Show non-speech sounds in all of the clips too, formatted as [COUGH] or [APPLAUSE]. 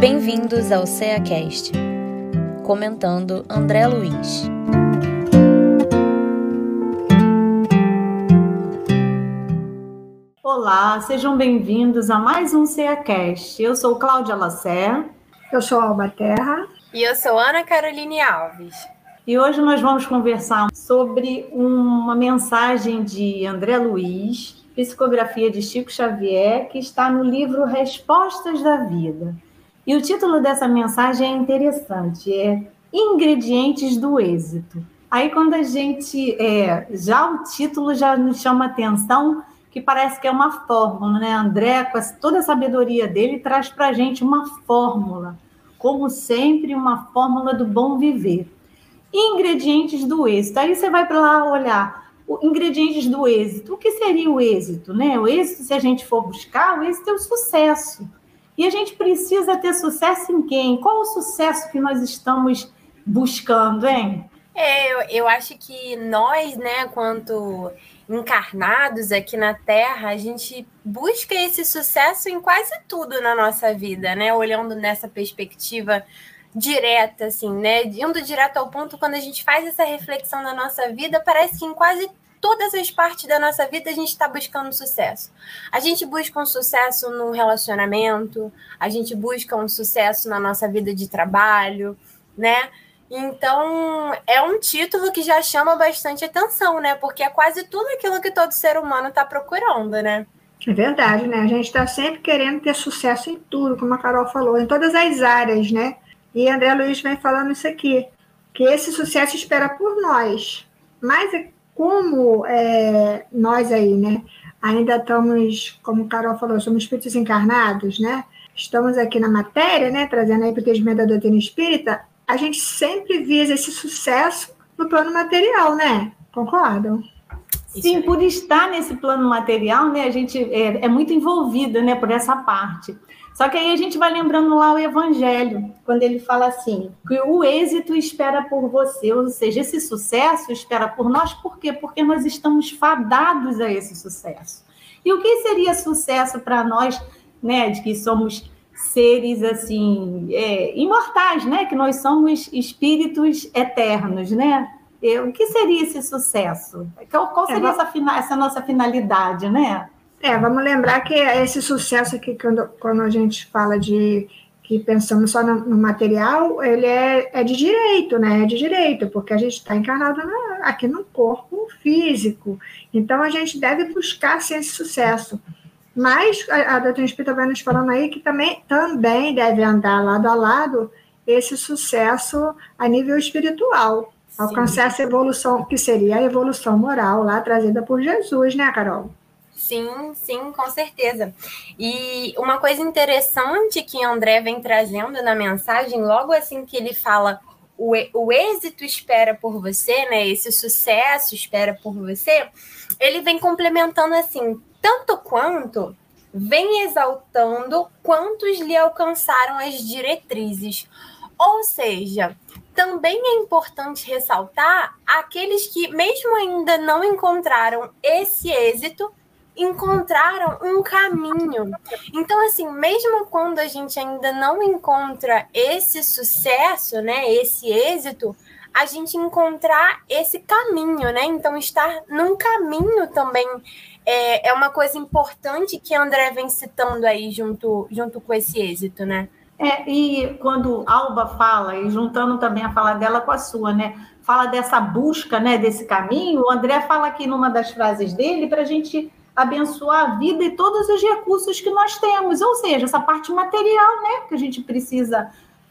Bem-vindos ao CEACast. Comentando André Luiz. Olá, sejam bem-vindos a mais um CEACast. Eu sou Cláudia Lacerda. Eu sou Alba Terra. E eu sou Ana Caroline Alves. E hoje nós vamos conversar sobre uma mensagem de André Luiz, psicografia de Chico Xavier, que está no livro Respostas da Vida. E o título dessa mensagem é interessante, é Ingredientes do Êxito. Aí quando a gente, é, já o título já nos chama atenção, que parece que é uma fórmula, né? André, com toda a sabedoria dele, traz para a gente uma fórmula, como sempre, uma fórmula do bom viver ingredientes do êxito. Aí você vai para lá olhar ingredientes do êxito. O que seria o êxito? Né? O êxito, se a gente for buscar, o êxito é o sucesso. E a gente precisa ter sucesso em quem? Qual o sucesso que nós estamos buscando, hein? É, eu, eu acho que nós, né, quanto encarnados aqui na Terra, a gente busca esse sucesso em quase tudo na nossa vida, né? Olhando nessa perspectiva direta, assim, né? Indo direto ao ponto, quando a gente faz essa reflexão na nossa vida, parece que em quase todas as partes da nossa vida a gente está buscando sucesso. A gente busca um sucesso no relacionamento, a gente busca um sucesso na nossa vida de trabalho, né? Então, é um título que já chama bastante atenção, né? Porque é quase tudo aquilo que todo ser humano está procurando, né? É verdade, né? A gente está sempre querendo ter sucesso em tudo, como a Carol falou, em todas as áreas, né? E André Luiz vem falando isso aqui, que esse sucesso espera por nós. Mas como é, nós aí, né, ainda estamos, como Carol falou, somos espíritos encarnados, né? Estamos aqui na matéria, né, trazendo aí para o entendimento da doutrina espírita, a gente sempre visa esse sucesso no plano material, né? Concordam? Sim, por estar nesse plano material, né, a gente é, é muito envolvida, né, por essa parte. Só que aí a gente vai lembrando lá o Evangelho, quando ele fala assim, que o êxito espera por você, ou seja, esse sucesso espera por nós, por quê? Porque nós estamos fadados a esse sucesso. E o que seria sucesso para nós, né, de que somos seres assim é, imortais, né, que nós somos espíritos eternos, né? O que seria esse sucesso? Qual seria é, essa, essa nossa finalidade, né? É, vamos lembrar que esse sucesso aqui, quando, quando a gente fala de que pensamos só no, no material, ele é, é, de direito, né? É de direito, porque a gente está encarnado na, aqui no corpo físico. Então, a gente deve buscar sim, esse sucesso. Mas a, a doutrina espírita vai nos falando aí que também, também deve andar lado a lado esse sucesso a nível espiritual. Alcançar essa evolução, que seria a evolução moral lá trazida por Jesus, né, Carol? Sim, sim, com certeza. E uma coisa interessante que André vem trazendo na mensagem, logo assim que ele fala o, o êxito espera por você, né? Esse sucesso espera por você, ele vem complementando assim, tanto quanto vem exaltando quantos lhe alcançaram as diretrizes. Ou seja, também é importante ressaltar aqueles que, mesmo ainda não encontraram esse êxito, encontraram um caminho. Então, assim, mesmo quando a gente ainda não encontra esse sucesso, né, esse êxito, a gente encontrar esse caminho, né? Então, estar num caminho também é, é uma coisa importante que André vem citando aí junto, junto com esse êxito, né? É, e quando Alba fala, e juntando também a fala dela com a sua, né? Fala dessa busca, né, desse caminho, o André fala aqui numa das frases dele para a gente abençoar a vida e todos os recursos que nós temos, ou seja, essa parte material, né, que a gente precisa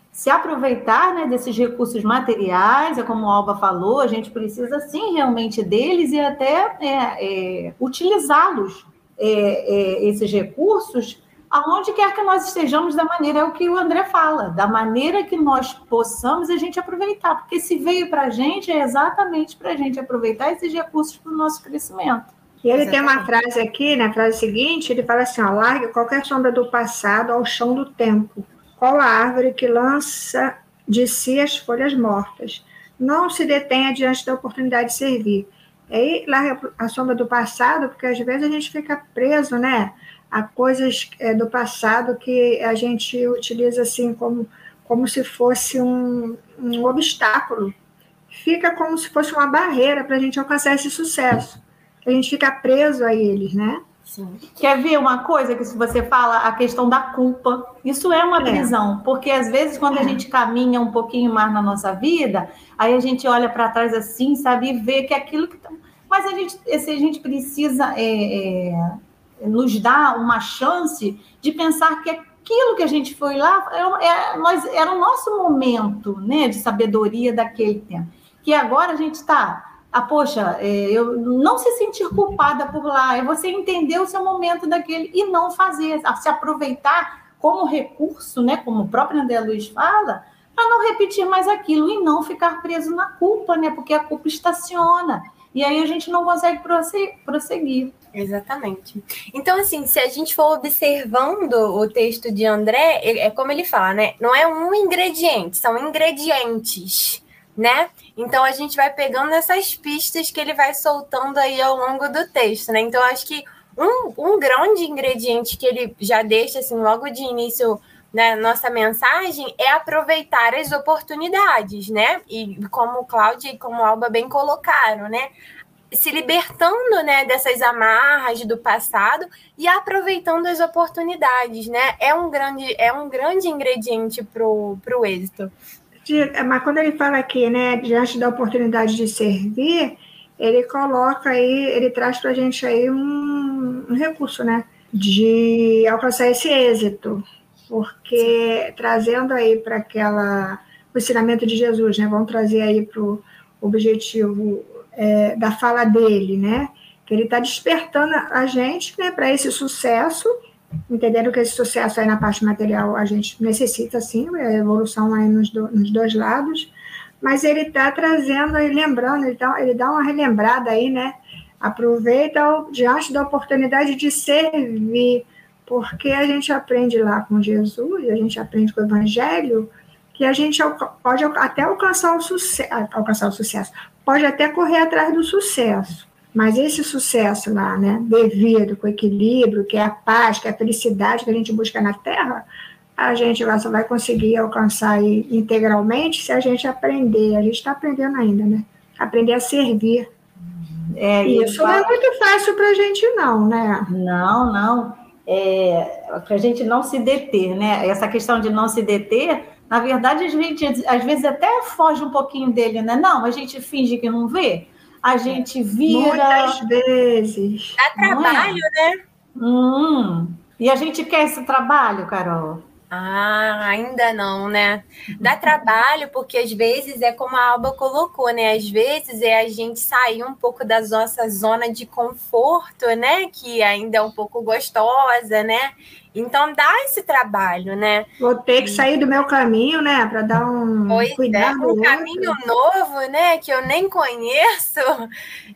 se aproveitar, né, desses recursos materiais, é como o Alba falou, a gente precisa sim realmente deles e até é, é, utilizá-los, é, é esses recursos, aonde quer que nós estejamos, da maneira, é o que o André fala, da maneira que nós possamos a gente aproveitar, porque se veio para a gente, é exatamente para a gente aproveitar esses recursos para o nosso crescimento. E ele tem uma frase aqui, na frase seguinte, ele fala assim, ó, largue qualquer sombra do passado ao chão do tempo. Qual a árvore que lança de si as folhas mortas? Não se detenha diante da oportunidade de servir. E aí larga a sombra do passado, porque às vezes a gente fica preso, né? a coisas é, do passado que a gente utiliza assim como, como se fosse um, um obstáculo. Fica como se fosse uma barreira para a gente alcançar esse sucesso. A gente fica preso a eles, né? Sim. Quer ver uma coisa que você fala, a questão da culpa? Isso é uma é. prisão, porque às vezes quando é. a gente caminha um pouquinho mais na nossa vida, aí a gente olha para trás assim, sabe, e vê que aquilo que. Tá, mas a gente, se a gente precisa é, é, nos dar uma chance de pensar que aquilo que a gente foi lá é, é nós, era o nosso momento né, de sabedoria daquele tempo. Que agora a gente está ah, poxa, é, eu não se sentir culpada por lá, é você entender o seu momento daquele e não fazer, se aproveitar como recurso, né, como o próprio André Luiz fala, para não repetir mais aquilo e não ficar preso na culpa, né, porque a culpa estaciona. E aí a gente não consegue prosseguir. Exatamente. Então, assim, se a gente for observando o texto de André, é como ele fala, né? Não é um ingrediente, são ingredientes né? Então a gente vai pegando essas pistas que ele vai soltando aí ao longo do texto, né? Então acho que um, um grande ingrediente que ele já deixa assim logo de início na nossa mensagem é aproveitar as oportunidades, né? E como Cláudia e como Alba bem colocaram, né? Se libertando né, dessas amarras do passado e aproveitando as oportunidades, né? É um grande, é um grande ingrediente para o êxito. É, mas quando ele fala aqui, né, diante da oportunidade de servir, ele coloca aí, ele traz para a gente aí um, um, recurso, né, de alcançar esse êxito, porque trazendo aí para aquela o ensinamento de Jesus, né, vamos trazer aí para o objetivo é, da fala dele, né, que ele está despertando a gente, né, para esse sucesso entendendo que esse sucesso aí na parte material a gente necessita, sim, a evolução aí nos, do, nos dois lados, mas ele está trazendo aí, lembrando, ele dá, ele dá uma relembrada aí, né? Aproveita diante da oportunidade de servir, porque a gente aprende lá com Jesus, a gente aprende com o Evangelho, que a gente pode até alcançar o, sucesso, alcançar o sucesso, pode até correr atrás do sucesso, mas esse sucesso lá, né, devido, com equilíbrio, que é a paz, que é a felicidade que a gente busca na Terra, a gente só vai conseguir alcançar integralmente se a gente aprender. A gente está aprendendo ainda, né? Aprender a servir. É, Isso não é muito fácil para a gente, não, né? Não, não. É, para a gente não se deter, né? Essa questão de não se deter, na verdade, a gente às vezes até foge um pouquinho dele, né? Não, a gente finge que não vê a gente vira. Muitas vezes. Dá é? trabalho, é? né? Hum. E a gente quer esse trabalho, Carol? Ah, ainda não, né? Dá trabalho, porque às vezes é como a Alba colocou, né? Às vezes é a gente sair um pouco da nossa zona de conforto, né? Que ainda é um pouco gostosa, né? Então dá esse trabalho, né? Vou ter que sair do meu caminho, né? Para dar um pois é, cuidado. É, um caminho novo, né? Que eu nem conheço.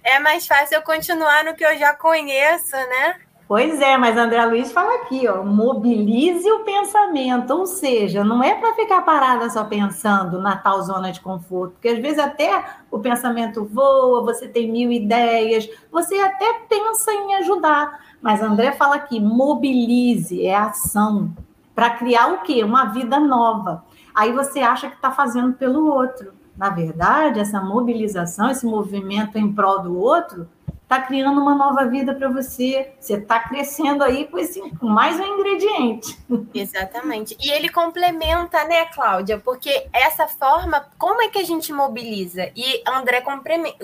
É mais fácil eu continuar no que eu já conheço, né? Pois é, mas André Luiz fala aqui, ó, mobilize o pensamento, ou seja, não é para ficar parada só pensando na tal zona de conforto, porque às vezes até o pensamento voa, você tem mil ideias, você até pensa em ajudar, mas André fala aqui, mobilize, é ação, para criar o quê? Uma vida nova. Aí você acha que está fazendo pelo outro. Na verdade, essa mobilização, esse movimento em prol do outro, está criando uma nova vida para você. Você está crescendo aí com, esse, com mais um ingrediente. Exatamente. E ele complementa, né, Cláudia? Porque essa forma, como é que a gente mobiliza? E André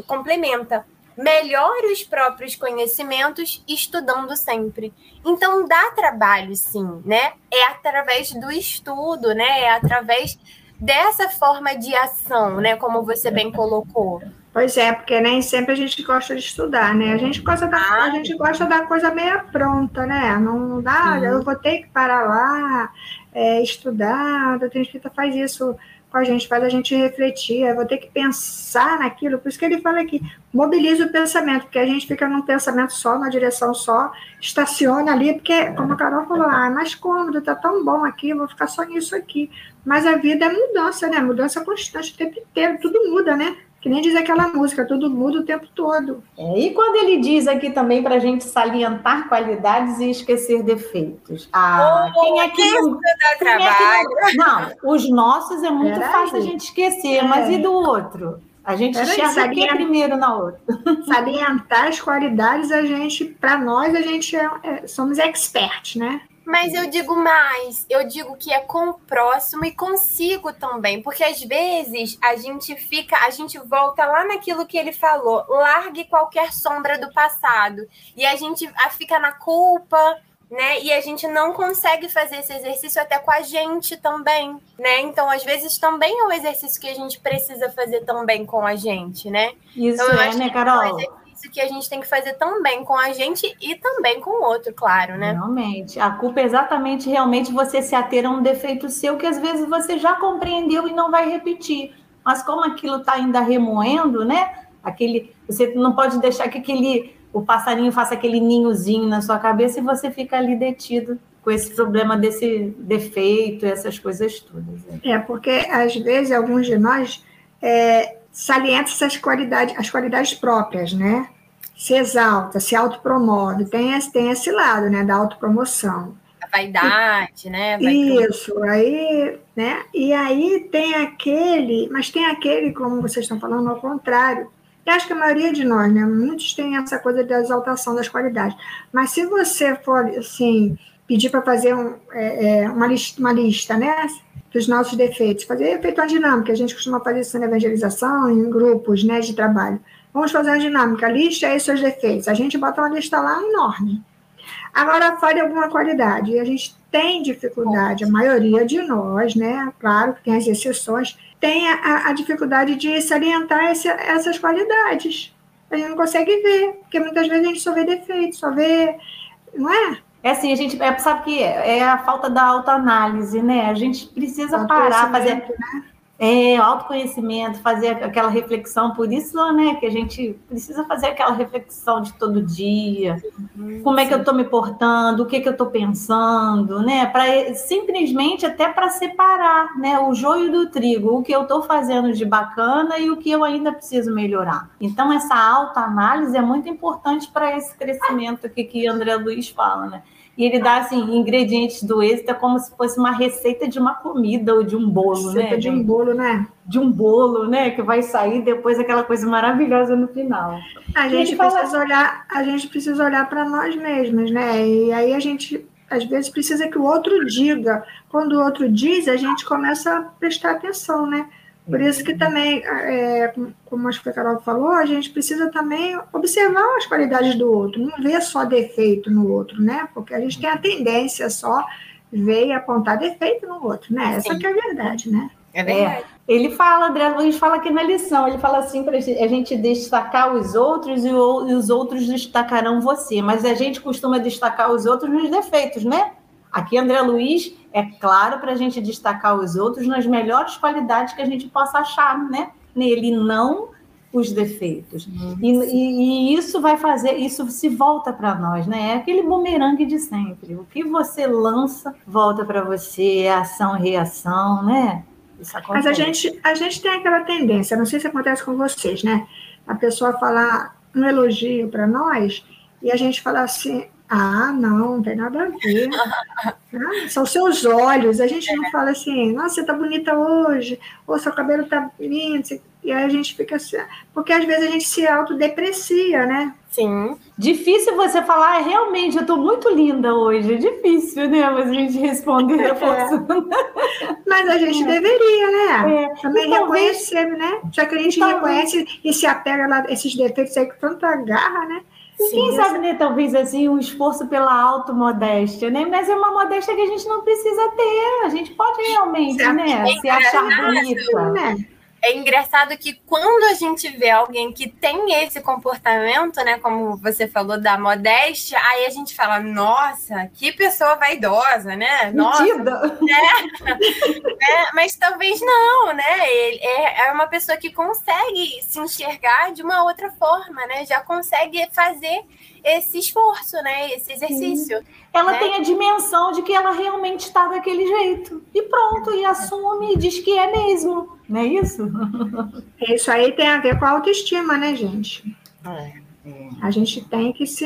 complementa. Melhore os próprios conhecimentos estudando sempre. Então dá trabalho, sim, né? É através do estudo, né? É através dessa forma de ação, né? Como você bem colocou. Pois é, porque nem sempre a gente gosta de estudar, né? A gente gosta da, a gente gosta da coisa meio pronta, né? Não dá, eu vou ter que parar lá, é, estudar, a gente faz isso com a gente, faz a gente refletir, eu vou ter que pensar naquilo, por isso que ele fala aqui, mobiliza o pensamento, porque a gente fica num pensamento só, na direção só, estaciona ali, porque, como a Carol falou, ah, é mais cômodo, tá tão bom aqui, vou ficar só nisso aqui. Mas a vida é mudança, né? Mudança constante o tempo inteiro, tudo muda, né? Que nem diz aquela música, tudo muda o tempo todo. É, e quando ele diz aqui também para a gente salientar qualidades e esquecer defeitos. Ah, oh, quem é que não, dá trabalho? É não, os nossos é muito Era fácil aí. a gente esquecer, é. mas e do outro? A gente Era enxerga que primeiro na outra. [LAUGHS] Salientar as qualidades, a gente, para nós, a gente é, é, somos experts, né? Mas eu digo mais, eu digo que é com o próximo e consigo também, porque às vezes a gente fica, a gente volta lá naquilo que ele falou, largue qualquer sombra do passado e a gente fica na culpa, né? E a gente não consegue fazer esse exercício até com a gente também, né? Então, às vezes também é um exercício que a gente precisa fazer também com a gente, né? Isso então, é, né, Carol? É um isso que a gente tem que fazer também com a gente e também com o outro, claro, né? Realmente. A culpa é exatamente realmente você se ater a um defeito seu que às vezes você já compreendeu e não vai repetir. Mas como aquilo está ainda remoendo, né? Aquele, você não pode deixar que aquele o passarinho faça aquele ninhozinho na sua cabeça e você fica ali detido com esse problema desse defeito, essas coisas todas. Né? É, porque às vezes alguns de nós é, salienta essas qualidades, as qualidades próprias, né? Se exalta, se autopromove, tem esse, tem esse lado, né, da autopromoção. A vaidade, né? Vai Isso, aí, né? E aí tem aquele, mas tem aquele, como vocês estão falando, ao contrário. Eu acho que a maioria de nós, né? Muitos têm essa coisa da exaltação das qualidades. Mas se você for, assim, pedir para fazer um, é, é, uma, lista, uma lista, né? dos nossos defeitos, fazer feito uma dinâmica, a gente costuma fazer isso na evangelização, em grupos né, de trabalho. Vamos fazer uma dinâmica, lista aí seus defeitos. A gente bota uma lista lá enorme. Agora, fale alguma qualidade. E a gente tem dificuldade, a maioria de nós, né? Claro que tem as exceções, tem a, a dificuldade de salientar esse, essas qualidades. A gente não consegue ver, porque muitas vezes a gente só vê defeito, só vê. Não é? É assim, a gente é, sabe que é a falta da autoanálise, né? A gente precisa parar, fazer. Né? É, autoconhecimento, fazer aquela reflexão, por isso, né, que a gente precisa fazer aquela reflexão de todo dia. Uhum, como é que eu estou me portando, o que, que eu estou pensando, né? Para simplesmente até para separar né, o joio do trigo, o que eu estou fazendo de bacana e o que eu ainda preciso melhorar. Então, essa autoanálise é muito importante para esse crescimento aqui que André Luiz fala, né? E ele dá assim, ingredientes do êxito, é como se fosse uma receita de uma comida ou de um bolo, receita né? De um bolo, né? De um bolo, né? Que vai sair depois aquela coisa maravilhosa no final. A gente precisa fala... olhar, a gente precisa olhar para nós mesmos, né? E aí a gente às vezes precisa que o outro diga. Quando o outro diz, a gente começa a prestar atenção, né? Por isso que também, é, como acho que a Carol falou, a gente precisa também observar as qualidades do outro, não ver só defeito no outro, né? Porque a gente tem a tendência só ver e apontar defeito no outro, né? Essa que é a verdade, né? É verdade. É. Ele fala, André Luiz fala aqui na lição, ele fala assim para a gente destacar os outros e, o, e os outros destacarão você, mas a gente costuma destacar os outros nos defeitos, né? Aqui, André Luiz, é claro para a gente destacar os outros nas melhores qualidades que a gente possa achar, né? Nele, não os defeitos. Uhum. E, e, e, isso vai fazer, isso se volta para nós, né? É aquele bumerangue de sempre. O que você lança, volta para você, é ação, reação, né? Mas a gente, a gente tem aquela tendência, não sei se acontece com vocês, né? A pessoa falar um elogio para nós e a gente fala assim, ah, não, não tem nada a ver. ah, são seus olhos. A gente não fala assim, nossa, você tá bonita hoje, ou seu cabelo tá lindo. E aí a gente fica assim, porque às vezes a gente se autodeprecia, né? Sim. Difícil você falar, realmente, eu tô muito linda hoje. É difícil, né? Mas a gente responder reforçando. É. Mas a gente deveria, né? É. Também reconhecer, né? Já que a gente reconhece e se apega a esses defeitos aí com tanta garra, né? Sim, Quem sabe, né, talvez assim, um esforço pela automodéstia, né? Mas é uma modéstia que a gente não precisa ter. A gente pode realmente, né, se achar bonita. Né? É engraçado que quando a gente vê alguém que tem esse comportamento, né, como você falou da modéstia, aí a gente fala, nossa, que pessoa vaidosa, né? Nossa, né? [LAUGHS] é, mas talvez não, né? Ele é, é uma pessoa que consegue se enxergar de uma outra forma, né? Já consegue fazer esse esforço, né? Esse exercício. Sim. Ela né? tem a dimensão de que ela realmente está daquele jeito. E pronto, e assume e diz que é mesmo. Não é isso? [LAUGHS] Isso aí tem a ver com a autoestima, né, gente? É. A gente tem que se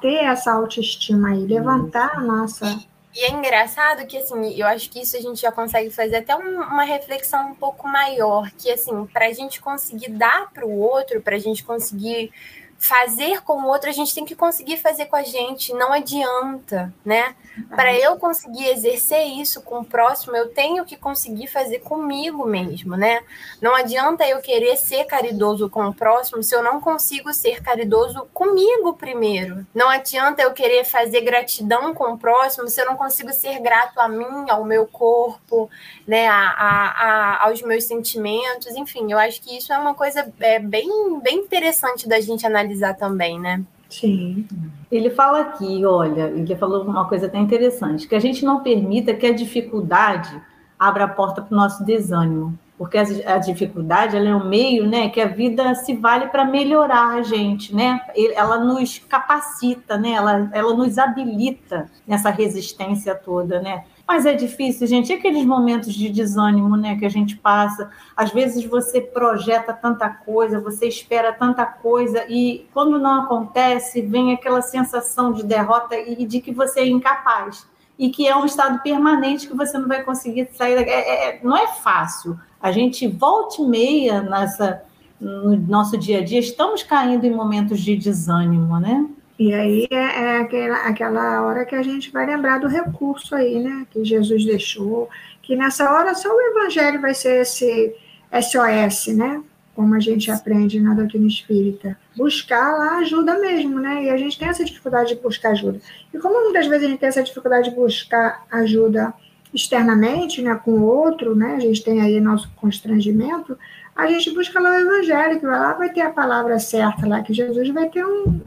ter essa autoestima aí, levantar a nossa. E é engraçado que, assim, eu acho que isso a gente já consegue fazer até uma reflexão um pouco maior, que, assim, para a gente conseguir dar para o outro, para a gente conseguir fazer com o outro, a gente tem que conseguir fazer com a gente, não adianta, né? Para eu conseguir exercer isso com o próximo, eu tenho que conseguir fazer comigo mesmo, né? Não adianta eu querer ser caridoso com o próximo se eu não consigo ser caridoso comigo primeiro. Não adianta eu querer fazer gratidão com o próximo se eu não consigo ser grato a mim, ao meu corpo, né? A, a, a aos meus sentimentos, enfim, eu acho que isso é uma coisa é, bem, bem interessante da gente analisar também, né? Sim. Ele fala aqui, olha, ele falou uma coisa até interessante, que a gente não permita que a dificuldade abra a porta para o nosso desânimo, porque a, dificuldade ela é um meio, né, que a vida se vale para melhorar a gente, né? Ela nos capacita, né? Ela, ela nos habilita nessa resistência toda, né? Mas é difícil, gente. E aqueles momentos de desânimo né, que a gente passa. Às vezes você projeta tanta coisa, você espera tanta coisa, e quando não acontece, vem aquela sensação de derrota e de que você é incapaz. E que é um estado permanente que você não vai conseguir sair. É, é, não é fácil. A gente volta e meia nessa, no nosso dia a dia, estamos caindo em momentos de desânimo, né? E aí é, é, aquela, aquela hora que a gente vai lembrar do recurso aí, né? Que Jesus deixou, que nessa hora só o Evangelho vai ser esse SOS, né? Como a gente aprende na doutrina espírita. Buscar lá ajuda mesmo, né? E a gente tem essa dificuldade de buscar ajuda. E como muitas vezes a gente tem essa dificuldade de buscar ajuda externamente, né, com o outro, né, a gente tem aí nosso constrangimento, a gente busca lá o evangelho, que vai lá vai ter a palavra certa lá, que Jesus vai ter um,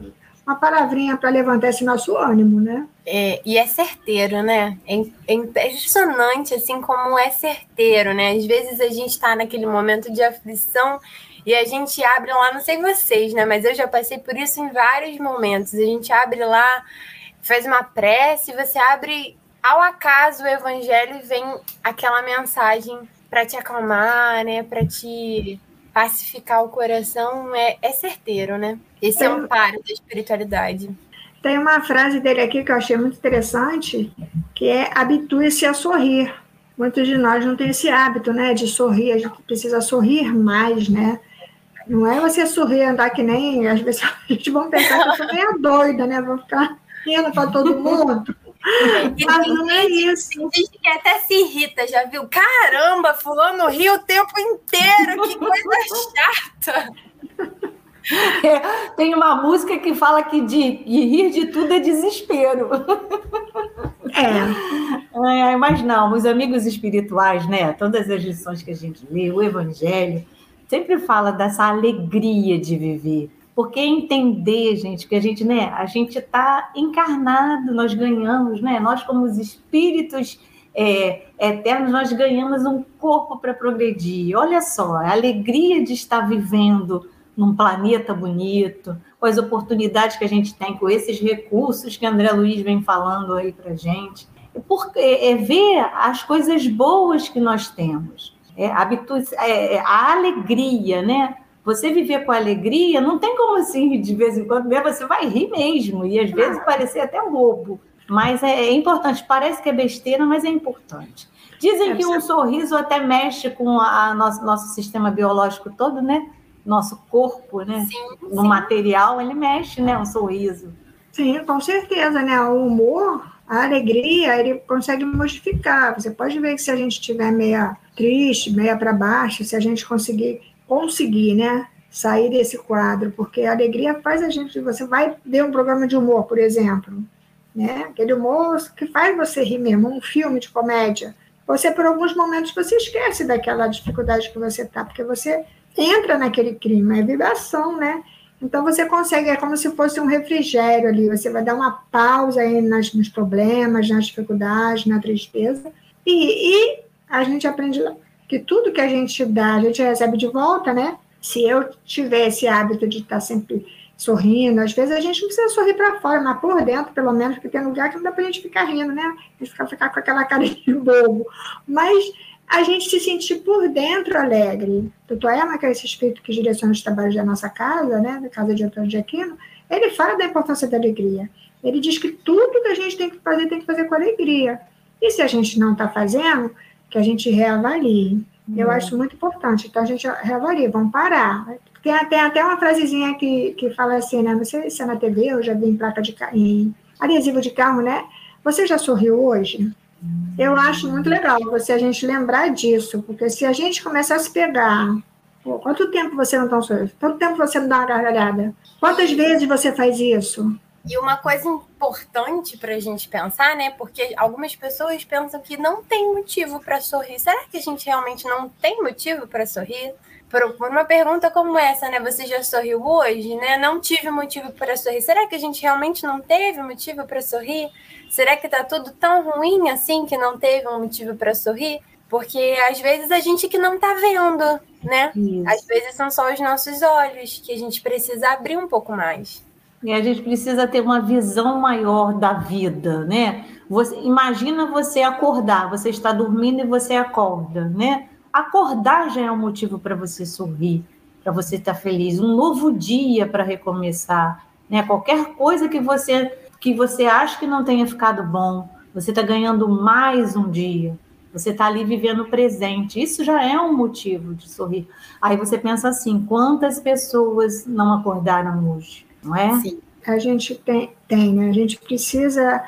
uma palavrinha para levantar esse nosso ânimo, né? É, e é certeiro, né? É, é impressionante, assim, como é certeiro, né? Às vezes a gente está naquele momento de aflição e a gente abre lá, não sei vocês, né? Mas eu já passei por isso em vários momentos. A gente abre lá, faz uma prece, você abre ao acaso o evangelho e vem aquela mensagem para te acalmar, né? Para te pacificar o coração é, é certeiro, né? Esse é um amparo da espiritualidade. Tem uma frase dele aqui que eu achei muito interessante, que é habitue-se a sorrir. Muitos de nós não têm esse hábito, né, de sorrir, a gente precisa sorrir mais, né? Não é você sorrir, andar que nem, às vezes [LAUGHS] a gente vai pensar que eu sou meio doida, né? Vou ficar rindo para todo [LAUGHS] mundo. Mas não é isso. Tem gente que até se irrita, já viu? Caramba, fulano ri o tempo inteiro, que coisa chata. É, tem uma música que fala que de, de rir de tudo é desespero. É. é. Mas não, os amigos espirituais, né? Todas as lições que a gente lê, o Evangelho, sempre fala dessa alegria de viver. Porque entender, gente, que a gente, né, a gente está encarnado, nós ganhamos, né? Nós, como os espíritos é, eternos, nós ganhamos um corpo para progredir. Olha só, a alegria de estar vivendo num planeta bonito, com as oportunidades que a gente tem, com esses recursos que André Luiz vem falando aí para gente. Porque é ver as coisas boas que nós temos. É, é, é, a alegria, né? Você viver com alegria, não tem como assim, de vez em quando, você vai rir mesmo, e às vezes parecer até um bobo. Mas é, é importante, parece que é besteira, mas é importante. Dizem é, que um sorriso até mexe com a, a nosso, nosso sistema biológico todo, né? Nosso corpo, né? Sim, no sim. material, ele mexe, né? Um sorriso. Sim, com certeza, né? O humor, a alegria, ele consegue modificar. Você pode ver que se a gente estiver meia triste, meia para baixo, se a gente conseguir conseguir, né, sair desse quadro, porque a alegria faz a gente, você vai ver um programa de humor, por exemplo, né, aquele humor que faz você rir mesmo, um filme de comédia, você, por alguns momentos, você esquece daquela dificuldade que você está, porque você entra naquele clima, é vibração, né, então você consegue, é como se fosse um refrigério ali, você vai dar uma pausa aí nas, nos problemas, nas dificuldades, na tristeza, e, e a gente aprende que tudo que a gente dá, a gente recebe de volta, né? Se eu tiver esse hábito de estar sempre sorrindo. Às vezes a gente não precisa sorrir para fora, mas por dentro, pelo menos, porque tem lugar que não dá para a gente ficar rindo, né? A gente fica, ficar com aquela cara de bobo. Mas a gente se sentir por dentro alegre. Doutor Emma, que é esse espírito que direciona os trabalhos da nossa casa, né, da Casa de Antônio de Aquino, ele fala da importância da alegria. Ele diz que tudo que a gente tem que fazer, tem que fazer com alegria. E se a gente não está fazendo, que a gente reavalie. Eu uhum. acho muito importante. Então, a gente reavalia, vamos parar. Tem, tem até uma frasezinha que, que fala assim, né? Sei se é na TV, eu já vi em placa de em adesivo de carro, né? Você já sorriu hoje? Eu acho muito legal você a gente lembrar disso, porque se a gente começar a se pegar, pô, quanto tempo você não está sorrindo? Quanto tempo você não dá uma gargalhada? Quantas vezes você faz isso? E uma coisa importante para a gente pensar, né? Porque algumas pessoas pensam que não tem motivo para sorrir. Será que a gente realmente não tem motivo para sorrir? Por uma pergunta como essa, né? Você já sorriu hoje, né? Não tive motivo para sorrir. Será que a gente realmente não teve motivo para sorrir? Será que tá tudo tão ruim assim que não teve um motivo para sorrir? Porque às vezes a gente que não tá vendo, né? Isso. Às vezes são só os nossos olhos que a gente precisa abrir um pouco mais. E a gente precisa ter uma visão maior da vida, né? Você, imagina você acordar, você está dormindo e você acorda, né? Acordar já é um motivo para você sorrir, para você estar feliz, um novo dia para recomeçar, né? Qualquer coisa que você que você acha que não tenha ficado bom, você está ganhando mais um dia. Você está ali vivendo o presente. Isso já é um motivo de sorrir. Aí você pensa assim: quantas pessoas não acordaram hoje? Não é? Sim. A gente tem, tem né? A gente precisa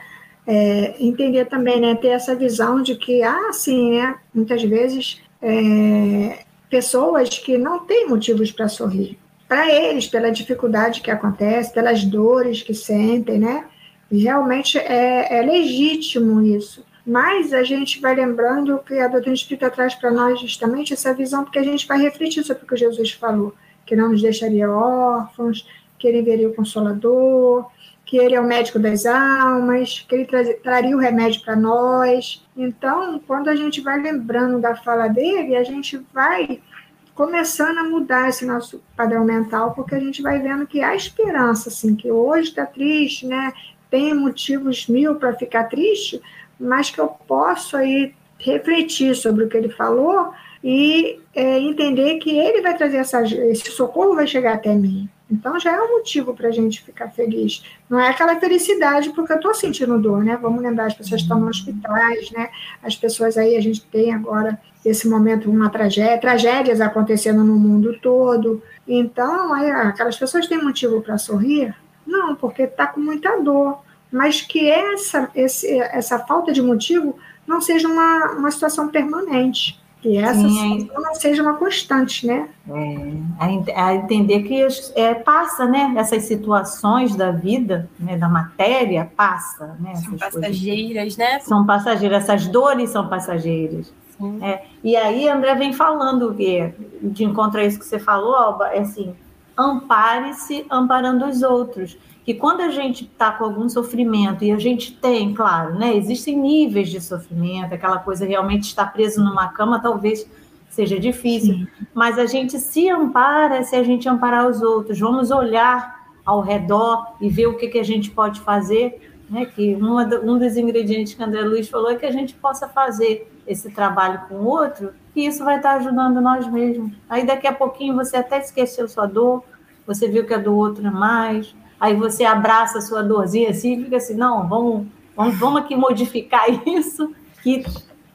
é, entender também, né? Ter essa visão de que, ah, sim, né? Muitas vezes, é, pessoas que não têm motivos para sorrir. Para eles, pela dificuldade que acontece, pelas dores que sentem, né? Realmente é, é legítimo isso. Mas a gente vai lembrando que a doutrina espírita traz para nós justamente essa visão, porque a gente vai refletir sobre o que Jesus falou, que não nos deixaria órfãos, que ele veria o Consolador, que ele é o médico das almas, que ele tra traria o remédio para nós. Então, quando a gente vai lembrando da fala dele, a gente vai começando a mudar esse nosso padrão mental, porque a gente vai vendo que há esperança, assim, que hoje está triste, né? Tem motivos mil para ficar triste, mas que eu posso aí refletir sobre o que ele falou e é, entender que ele vai trazer essa, esse socorro vai chegar até mim. Então já é um motivo para a gente ficar feliz. Não é aquela felicidade porque eu estou sentindo dor, né? Vamos lembrar, as pessoas estão nos hospitais, né? As pessoas aí, a gente tem agora, esse momento, uma tragédia, tragédias acontecendo no mundo todo. Então, aí, aquelas pessoas têm motivo para sorrir? Não, porque está com muita dor. Mas que essa, esse, essa falta de motivo não seja uma, uma situação permanente. Que essa Sim, não seja uma constante, né? É, a, entender que é, passa, né? Essas situações da vida, né, da matéria, passa, né? São passageiras, coisas. né? São passageiras, essas dores são passageiras. É, e aí, André vem falando que, de encontro a isso que você falou, Alba, é assim, ampare-se amparando os outros que quando a gente está com algum sofrimento, e a gente tem, claro, né, existem níveis de sofrimento, aquela coisa realmente estar preso numa cama talvez seja difícil, Sim. mas a gente se ampara se a gente amparar os outros. Vamos olhar ao redor e ver o que, que a gente pode fazer, né, que uma, um dos ingredientes que André Luiz falou é que a gente possa fazer esse trabalho com o outro, e isso vai estar ajudando nós mesmos. Aí daqui a pouquinho você até esqueceu sua dor, você viu que a do outro é mais, aí você abraça a sua dorzinha assim e fica assim, não, vamos, vamos, vamos aqui modificar [LAUGHS] isso, que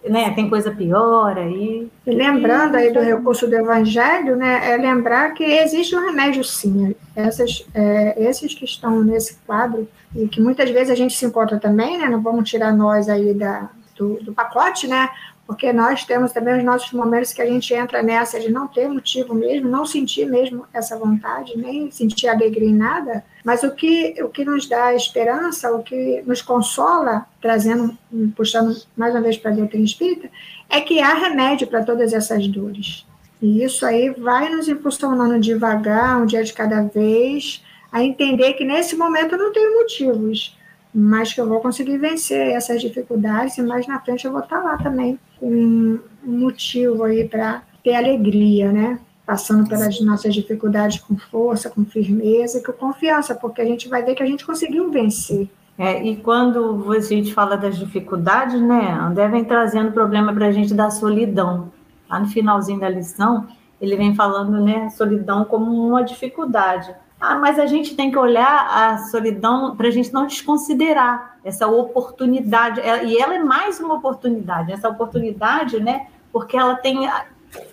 né, tem coisa pior aí. E lembrando aí do recurso do evangelho, né, é lembrar que existe um remédio sim. Essas, é, esses que estão nesse quadro, e que muitas vezes a gente se encontra também, né, não vamos tirar nós aí da, do, do pacote, né, porque nós temos também os nossos momentos que a gente entra nessa de não ter motivo mesmo, não sentir mesmo essa vontade, nem sentir alegria em nada, mas o que, o que nos dá esperança, o que nos consola, trazendo, puxando mais uma vez para a doutrina espírita, é que há remédio para todas essas dores. E isso aí vai nos impulsionando devagar, um dia de cada vez, a entender que nesse momento eu não tenho motivos, mas que eu vou conseguir vencer essas dificuldades e mais na frente eu vou estar lá também um motivo aí para ter alegria, né? passando pelas nossas dificuldades com força, com firmeza e com confiança, porque a gente vai ver que a gente conseguiu vencer. É, e quando a gente fala das dificuldades, né, André vem trazendo problema para a gente da solidão. Lá no finalzinho da lição, ele vem falando, né, solidão como uma dificuldade. Ah, mas a gente tem que olhar a solidão para a gente não desconsiderar essa oportunidade. E ela é mais uma oportunidade. Essa oportunidade, né? Porque ela tem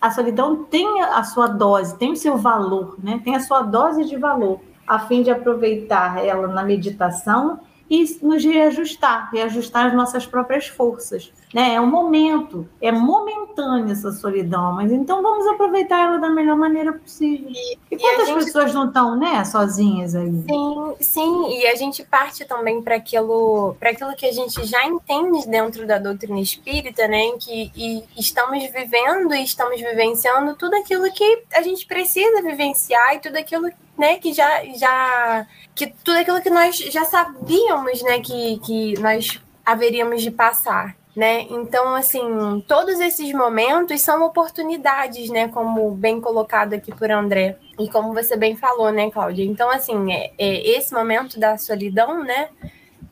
a solidão tem a sua dose, tem o seu valor, né? Tem a sua dose de valor, a fim de aproveitar ela na meditação e nos reajustar, reajustar as nossas próprias forças. Né? É um momento, é momentânea essa solidão, mas então vamos aproveitar ela da melhor maneira possível. E, e quantas gente... pessoas não estão né, sozinhas aí? Sim, sim, e a gente parte também para aquilo, aquilo que a gente já entende dentro da doutrina espírita, né? Que e estamos vivendo e estamos vivenciando tudo aquilo que a gente precisa vivenciar e tudo aquilo né, que já, já que tudo aquilo que nós já sabíamos, né, que, que nós haveríamos de passar, né? Então, assim, todos esses momentos são oportunidades, né, como bem colocado aqui por André. E como você bem falou, né, Cláudia? Então, assim, é, é esse momento da solidão, né,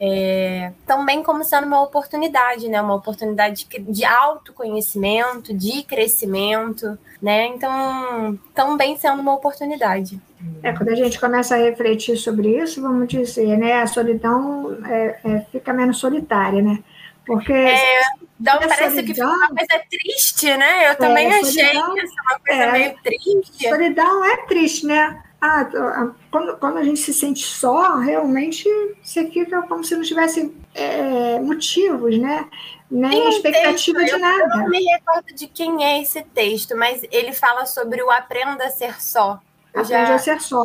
é, também como sendo uma oportunidade, né? Uma oportunidade de, de autoconhecimento, de crescimento, né? Então, também sendo uma oportunidade. É, quando a gente começa a refletir sobre isso, vamos dizer, né? A solidão é, é, fica menos solitária, né? Porque. É, então, parece solidão, que fica uma coisa triste, né? Eu também é, achei solidão, isso uma coisa é, meio triste. Solidão é triste, né? Ah, quando, quando a gente se sente só, realmente você fica como se não tivesse é, motivos, né? Nem expectativa texto, de nada. Eu não me recordo de quem é esse texto, mas ele fala sobre o aprenda a ser só. Aprende já... a ser só.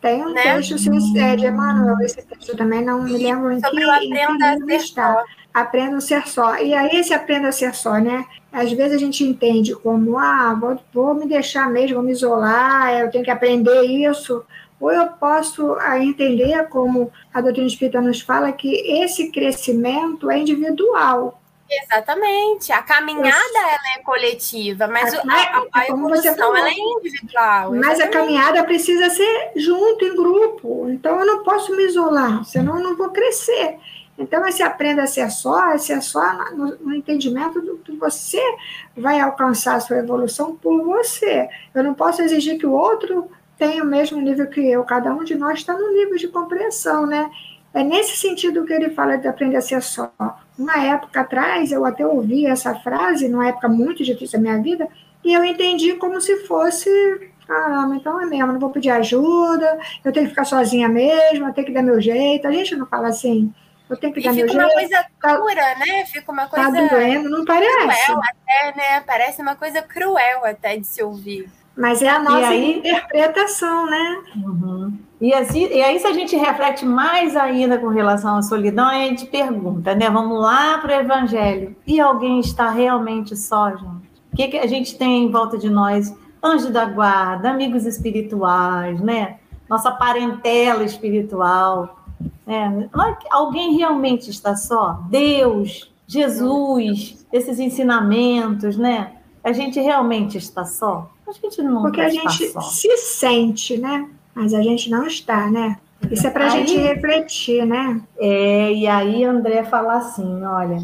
Tem um né? texto é, de Emmanuel, esse texto também não me lembro em sobre que, o aprenda a ser está. só. Aprenda a ser só. E aí esse aprenda a ser só, né? Às vezes a gente entende como, ah, vou, vou me deixar mesmo, vou me isolar, eu tenho que aprender isso. Ou eu posso ah, entender, como a doutrina espírita nos fala, que esse crescimento é individual. Exatamente. A caminhada ela é coletiva, mas a, a, a evolução ela é individual. Mas exatamente. a caminhada precisa ser junto, em grupo. Então eu não posso me isolar, senão eu não vou crescer. Então, esse aprenda a ser só, é ser só no, no, entendimento do que você vai alcançar a sua evolução por você. Eu não posso exigir que o outro tenha o mesmo nível que eu. Cada um de nós está no nível de compreensão, né? É nesse sentido que ele fala de aprender a ser só. Uma época atrás, eu até ouvi essa frase, numa época muito difícil da minha vida, e eu entendi como se fosse caramba, então é mesmo, não vou pedir ajuda, eu tenho que ficar sozinha mesmo, eu tenho que dar meu jeito. A gente não fala assim, eu tenho que e dar fica meu uma jeito. coisa tá dura, né? Fica uma coisa. Tá doendo, não parece. Cruel até, né? Parece uma coisa cruel até de se ouvir. Mas é a nossa aí, interpretação, né? Uhum. E, assim, e aí, se a gente reflete mais ainda com relação à solidão, a gente pergunta, né? Vamos lá para o Evangelho. E alguém está realmente só, gente? O que, que a gente tem em volta de nós? Anjo da guarda, amigos espirituais, né? Nossa parentela espiritual. É, alguém realmente está só? Deus, Jesus, esses ensinamentos, né? A gente realmente está só? A gente não Porque a gente só. se sente, né? Mas a gente não está, né? Isso é para a gente refletir, né? É, e aí André fala assim, olha,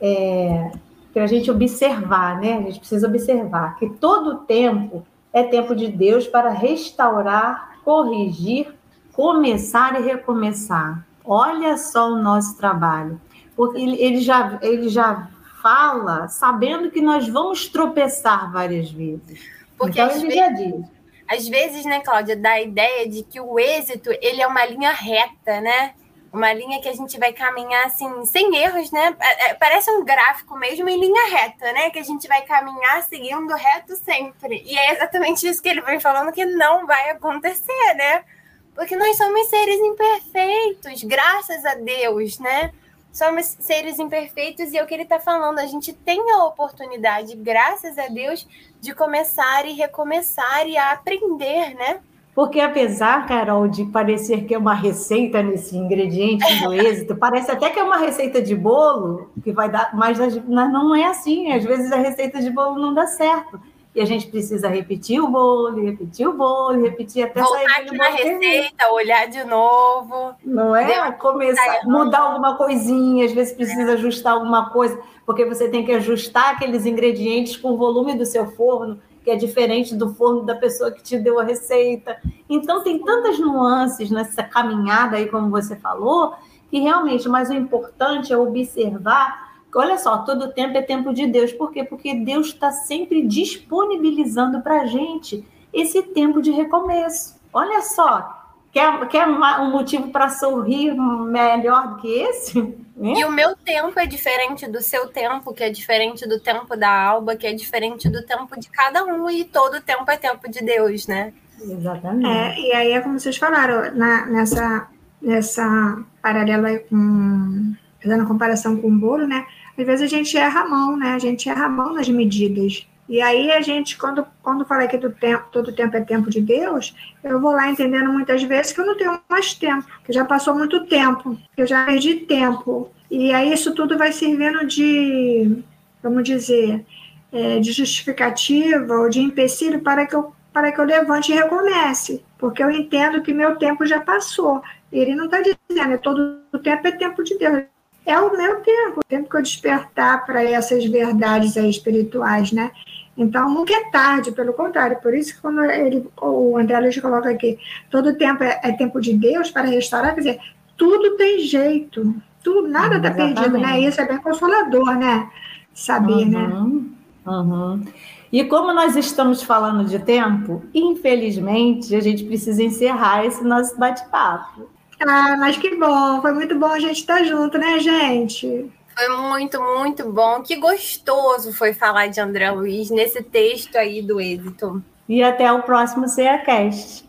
é, para a gente observar, né? A gente precisa observar que todo tempo é tempo de Deus para restaurar, corrigir começar e recomeçar. Olha só o nosso trabalho. Porque ele já, ele já fala sabendo que nós vamos tropeçar várias vezes. Porque então, ele vezes, já diz. Às vezes, né, Cláudia, dá a ideia de que o êxito ele é uma linha reta, né? Uma linha que a gente vai caminhar assim, sem erros, né? É, é, parece um gráfico mesmo em linha reta, né? Que a gente vai caminhar seguindo reto sempre. E é exatamente isso que ele vem falando que não vai acontecer, né? Porque nós somos seres imperfeitos, graças a Deus, né? Somos seres imperfeitos e é o que ele está falando. A gente tem a oportunidade, graças a Deus, de começar e recomeçar e a aprender, né? Porque apesar, Carol, de parecer que é uma receita nesse ingrediente do [LAUGHS] êxito, parece até que é uma receita de bolo que vai dar, mas não é assim. Às vezes a receita de bolo não dá certo. E a gente precisa repetir o bolo, repetir o bolo, repetir até Voltar sair aqui na receita, olhar de novo. Não é? Começar, mudar alguma coisinha, às vezes precisa ajustar alguma coisa, porque você tem que ajustar aqueles ingredientes com o volume do seu forno, que é diferente do forno da pessoa que te deu a receita. Então tem tantas nuances nessa caminhada aí, como você falou, que realmente, mas o importante é observar Olha só, todo tempo é tempo de Deus. Por quê? Porque Deus está sempre disponibilizando para a gente esse tempo de recomeço. Olha só, quer, quer um motivo para sorrir melhor do que esse? Né? E o meu tempo é diferente do seu tempo, que é diferente do tempo da Alba, que é diferente do tempo de cada um, e todo tempo é tempo de Deus, né? Exatamente. É, e aí é como vocês falaram, na, nessa, nessa paralela com fazendo comparação com o bolo, né? Às vezes a gente erra a mão, né? A gente erra a mão nas medidas. E aí a gente, quando, quando fala que do tempo, todo tempo é tempo de Deus, eu vou lá entendendo muitas vezes que eu não tenho mais tempo, que já passou muito tempo, que eu já perdi tempo. E aí isso tudo vai servindo de, vamos dizer, é, de justificativa ou de empecilho para que eu para que eu levante e recomece, porque eu entendo que meu tempo já passou. Ele não está dizendo, é todo tempo é tempo de Deus é o meu tempo, o tempo que eu despertar para essas verdades espirituais, né? Então, nunca é tarde, pelo contrário. Por isso que quando ele, o André Luiz coloca aqui, todo tempo é, é tempo de Deus para restaurar, quer dizer, tudo tem jeito, tudo, nada está perdido, né? Isso é bem consolador, né? Saber, uhum, né? Uhum. E como nós estamos falando de tempo, infelizmente, a gente precisa encerrar esse nosso bate-papo. Ah, mas que bom, foi muito bom a gente estar tá junto, né, gente? Foi muito, muito bom. Que gostoso foi falar de André Luiz nesse texto aí do êxito. E até o próximo CEACast.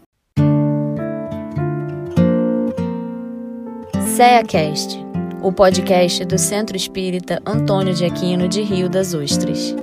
CEACast, o podcast do Centro Espírita Antônio de Aquino de Rio das Ostras.